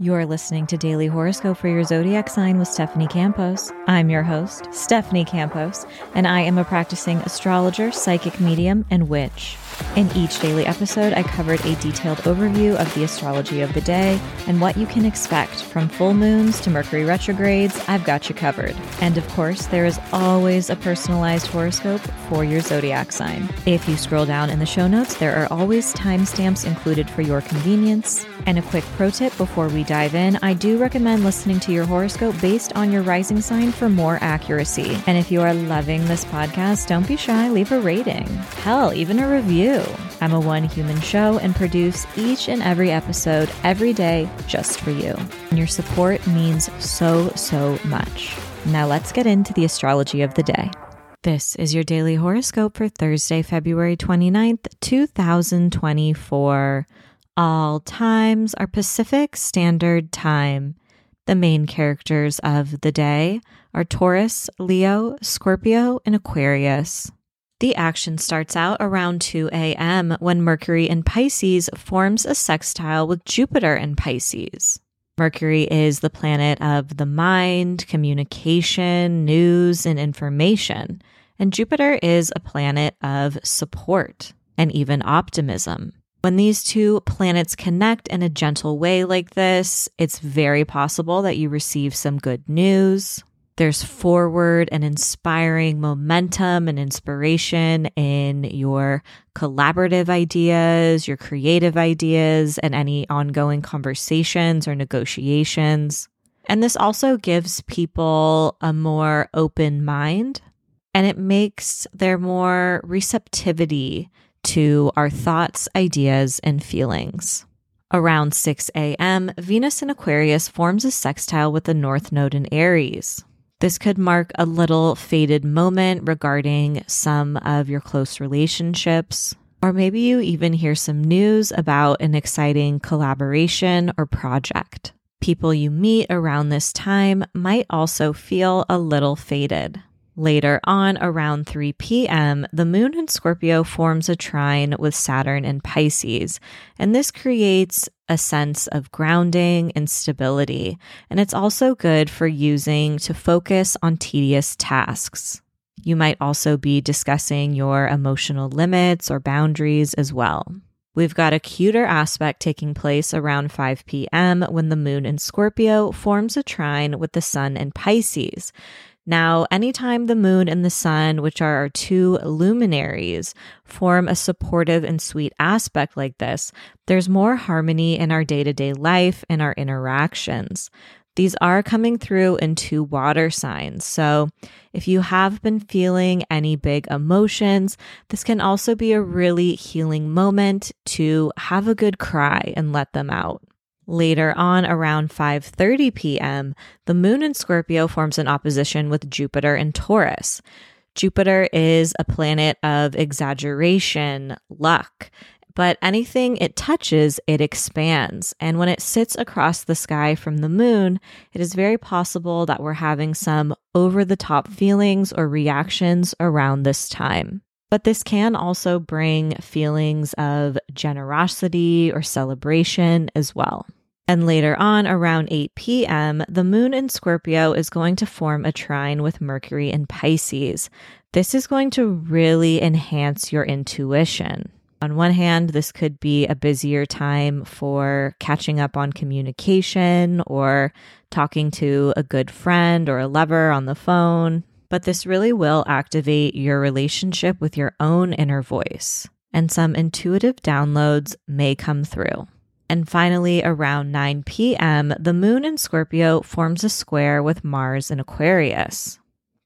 You're listening to Daily Horoscope for your zodiac sign with Stephanie Campos. I'm your host, Stephanie Campos, and I am a practicing astrologer, psychic medium, and witch. In each daily episode, I covered a detailed overview of the astrology of the day and what you can expect from full moons to Mercury retrogrades. I've got you covered. And of course, there is always a personalized horoscope for your zodiac sign. If you scroll down in the show notes, there are always timestamps included for your convenience. And a quick pro tip before we dive in I do recommend listening to your horoscope based on your rising sign for more accuracy. And if you are loving this podcast, don't be shy, leave a rating. Hell, even a review. I'm a one human show and produce each and every episode every day just for you. And your support means so, so much. Now let's get into the astrology of the day. This is your daily horoscope for Thursday, February 29th, 2024. All times are Pacific Standard Time. The main characters of the day are Taurus, Leo, Scorpio, and Aquarius. The action starts out around 2 a.m. when Mercury in Pisces forms a sextile with Jupiter in Pisces. Mercury is the planet of the mind, communication, news, and information. And Jupiter is a planet of support and even optimism. When these two planets connect in a gentle way like this, it's very possible that you receive some good news, there's forward and inspiring momentum and inspiration in your collaborative ideas, your creative ideas, and any ongoing conversations or negotiations. And this also gives people a more open mind and it makes their more receptivity to our thoughts, ideas, and feelings. Around 6 a.m., Venus in Aquarius forms a sextile with the North Node in Aries. This could mark a little fated moment regarding some of your close relationships. Or maybe you even hear some news about an exciting collaboration or project. People you meet around this time might also feel a little fated. Later on, around 3 p.m., the moon in Scorpio forms a trine with Saturn in Pisces, and this creates a sense of grounding and stability. And it's also good for using to focus on tedious tasks. You might also be discussing your emotional limits or boundaries as well. We've got a cuter aspect taking place around 5 p.m. when the moon in Scorpio forms a trine with the sun in Pisces. Now, anytime the moon and the sun, which are our two luminaries, form a supportive and sweet aspect like this, there's more harmony in our day to day life and our interactions. These are coming through in two water signs. So, if you have been feeling any big emotions, this can also be a really healing moment to have a good cry and let them out. Later on around 5:30 p.m., the moon in Scorpio forms an opposition with Jupiter in Taurus. Jupiter is a planet of exaggeration, luck, but anything it touches, it expands. And when it sits across the sky from the moon, it is very possible that we're having some over the top feelings or reactions around this time. But this can also bring feelings of generosity or celebration as well. And later on, around 8 p.m., the moon in Scorpio is going to form a trine with Mercury in Pisces. This is going to really enhance your intuition. On one hand, this could be a busier time for catching up on communication or talking to a good friend or a lover on the phone, but this really will activate your relationship with your own inner voice, and some intuitive downloads may come through. And finally, around 9 p.m., the moon in Scorpio forms a square with Mars in Aquarius.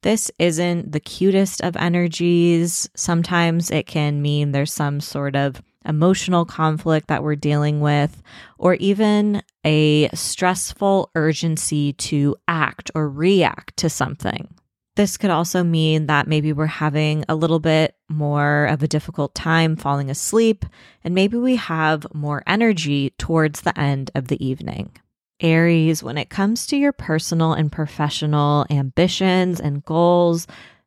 This isn't the cutest of energies. Sometimes it can mean there's some sort of emotional conflict that we're dealing with, or even a stressful urgency to act or react to something. This could also mean that maybe we're having a little bit more of a difficult time falling asleep, and maybe we have more energy towards the end of the evening. Aries, when it comes to your personal and professional ambitions and goals,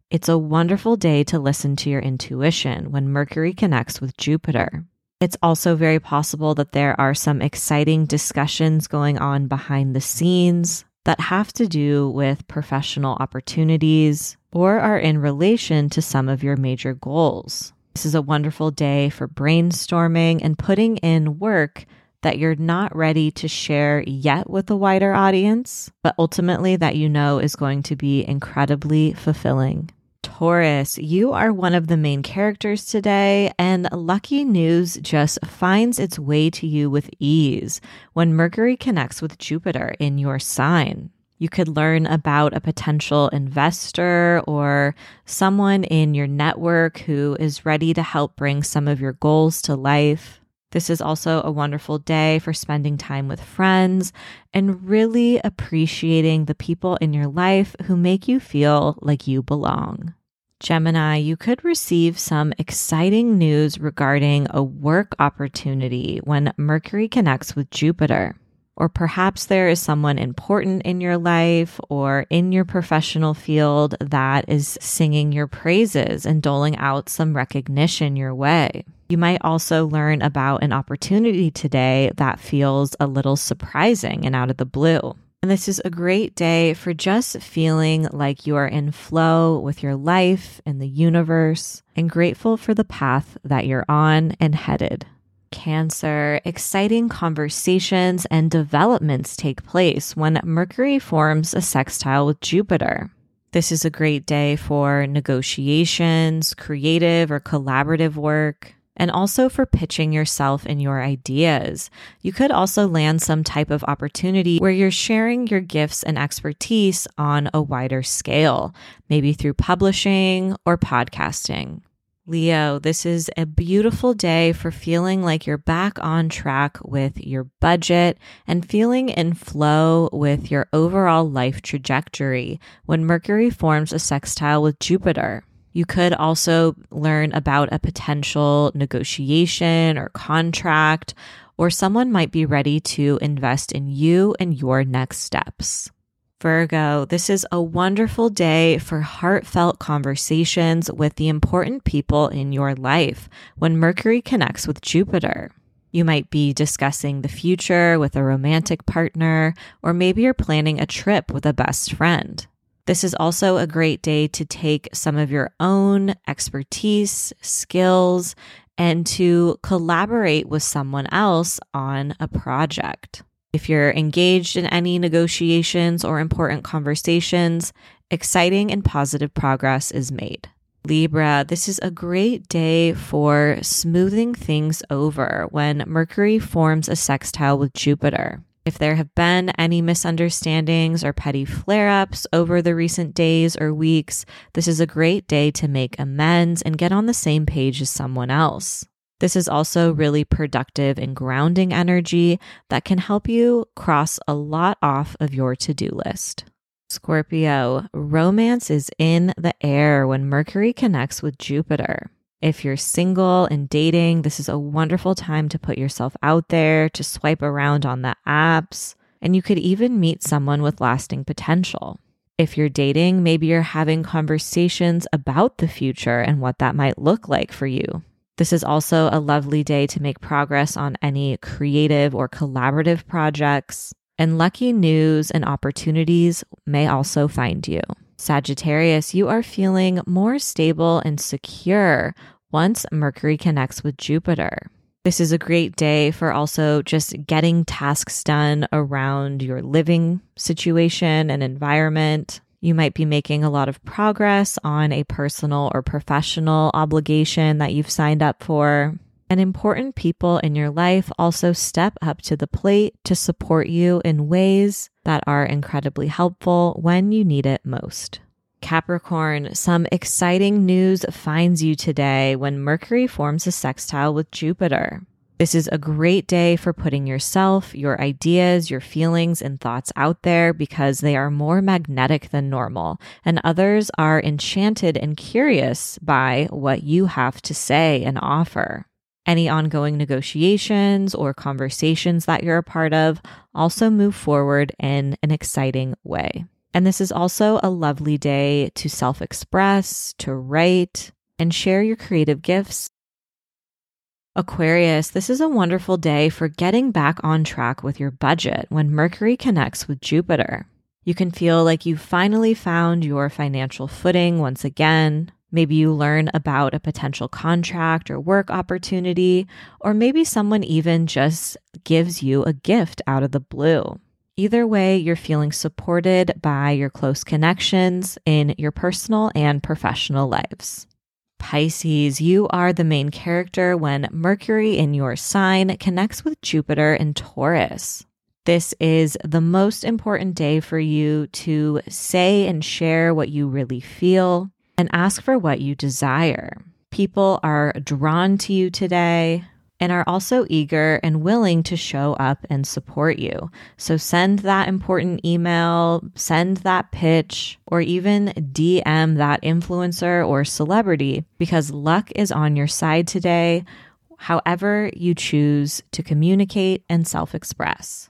it's a wonderful day to listen to your intuition when Mercury connects with Jupiter. It's also very possible that there are some exciting discussions going on behind the scenes that have to do with professional opportunities or are in relation to some of your major goals. This is a wonderful day for brainstorming and putting in work that you're not ready to share yet with a wider audience, but ultimately that you know is going to be incredibly fulfilling. Taurus, you are one of the main characters today, and lucky news just finds its way to you with ease when Mercury connects with Jupiter in your sign. You could learn about a potential investor or someone in your network who is ready to help bring some of your goals to life. This is also a wonderful day for spending time with friends and really appreciating the people in your life who make you feel like you belong. Gemini, you could receive some exciting news regarding a work opportunity when Mercury connects with Jupiter. Or perhaps there is someone important in your life or in your professional field that is singing your praises and doling out some recognition your way. You might also learn about an opportunity today that feels a little surprising and out of the blue. And this is a great day for just feeling like you are in flow with your life and the universe and grateful for the path that you're on and headed. Cancer, exciting conversations and developments take place when Mercury forms a sextile with Jupiter. This is a great day for negotiations, creative or collaborative work, and also for pitching yourself and your ideas. You could also land some type of opportunity where you're sharing your gifts and expertise on a wider scale, maybe through publishing or podcasting. Leo, this is a beautiful day for feeling like you're back on track with your budget and feeling in flow with your overall life trajectory when Mercury forms a sextile with Jupiter. You could also learn about a potential negotiation or contract, or someone might be ready to invest in you and your next steps. Virgo, this is a wonderful day for heartfelt conversations with the important people in your life when Mercury connects with Jupiter. You might be discussing the future with a romantic partner, or maybe you're planning a trip with a best friend. This is also a great day to take some of your own expertise, skills, and to collaborate with someone else on a project. If you're engaged in any negotiations or important conversations, exciting and positive progress is made. Libra, this is a great day for smoothing things over when Mercury forms a sextile with Jupiter. If there have been any misunderstandings or petty flare ups over the recent days or weeks, this is a great day to make amends and get on the same page as someone else. This is also really productive and grounding energy that can help you cross a lot off of your to do list. Scorpio, romance is in the air when Mercury connects with Jupiter. If you're single and dating, this is a wonderful time to put yourself out there, to swipe around on the apps, and you could even meet someone with lasting potential. If you're dating, maybe you're having conversations about the future and what that might look like for you. This is also a lovely day to make progress on any creative or collaborative projects. And lucky news and opportunities may also find you. Sagittarius, you are feeling more stable and secure once Mercury connects with Jupiter. This is a great day for also just getting tasks done around your living situation and environment. You might be making a lot of progress on a personal or professional obligation that you've signed up for. And important people in your life also step up to the plate to support you in ways that are incredibly helpful when you need it most. Capricorn, some exciting news finds you today when Mercury forms a sextile with Jupiter. This is a great day for putting yourself, your ideas, your feelings, and thoughts out there because they are more magnetic than normal, and others are enchanted and curious by what you have to say and offer. Any ongoing negotiations or conversations that you're a part of also move forward in an exciting way. And this is also a lovely day to self express, to write, and share your creative gifts Aquarius, this is a wonderful day for getting back on track with your budget when Mercury connects with Jupiter. You can feel like you finally found your financial footing once again. Maybe you learn about a potential contract or work opportunity, or maybe someone even just gives you a gift out of the blue. Either way, you're feeling supported by your close connections in your personal and professional lives. Pisces, you are the main character when Mercury in your sign connects with Jupiter in Taurus. This is the most important day for you to say and share what you really feel and ask for what you desire. People are drawn to you today and are also eager and willing to show up and support you. So send that important email, send that pitch, or even DM that influencer or celebrity because luck is on your side today, however you choose to communicate and self express.